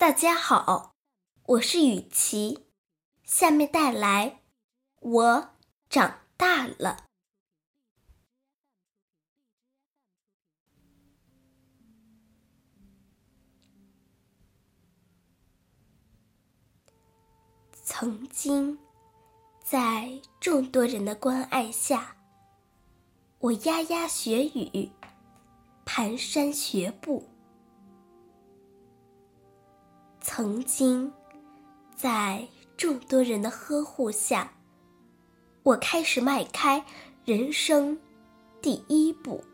大家好，我是雨琪，下面带来我长大了。曾经，在众多人的关爱下，我牙牙学语，蹒跚学步。曾经，在众多人的呵护下，我开始迈开人生第一步。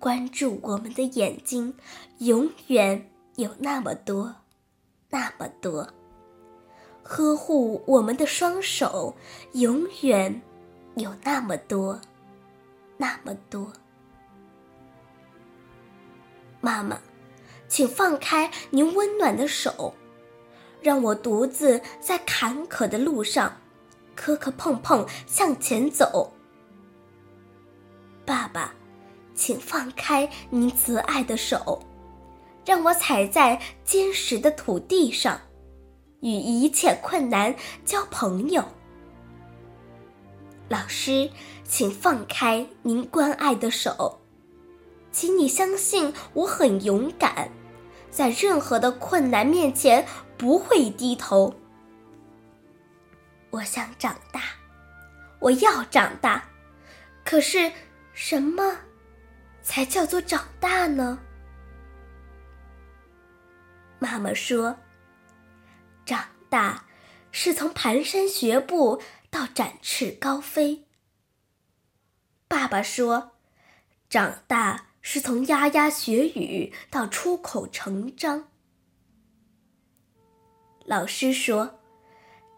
关注我们的眼睛，永远有那么多，那么多；呵护我们的双手，永远有那么多，那么多。妈妈。请放开您温暖的手，让我独自在坎坷的路上磕磕碰碰向前走。爸爸，请放开您慈爱的手，让我踩在坚实的土地上，与一切困难交朋友。老师，请放开您关爱的手。请你相信，我很勇敢，在任何的困难面前不会低头。我想长大，我要长大，可是什么才叫做长大呢？妈妈说：“长大是从蹒跚学步到展翅高飞。”爸爸说：“长大。”是从牙牙学语到出口成章。老师说：“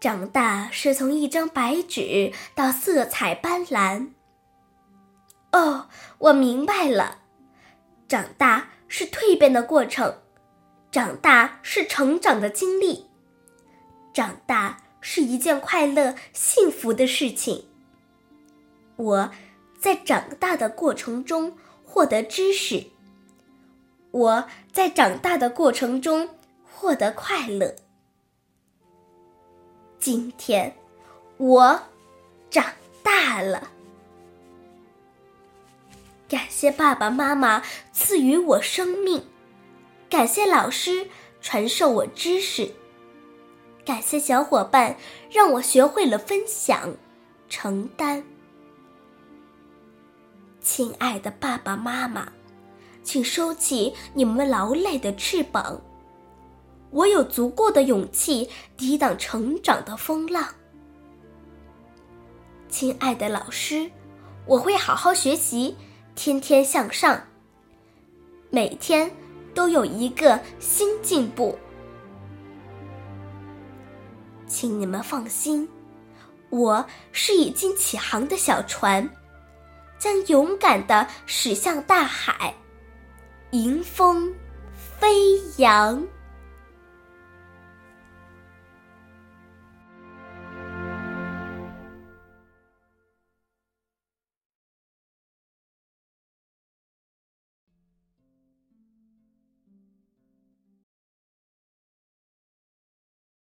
长大是从一张白纸到色彩斑斓。”哦，我明白了，长大是蜕变的过程，长大是成长的经历，长大是一件快乐幸福的事情。我在长大的过程中。获得知识，我在长大的过程中获得快乐。今天，我长大了。感谢爸爸妈妈赐予我生命，感谢老师传授我知识，感谢小伙伴让我学会了分享、承担。亲爱的爸爸妈妈，请收起你们劳累的翅膀。我有足够的勇气抵挡成长的风浪。亲爱的老师，我会好好学习，天天向上，每天都有一个新进步。请你们放心，我是已经起航的小船。将勇敢地驶向大海，迎风飞扬。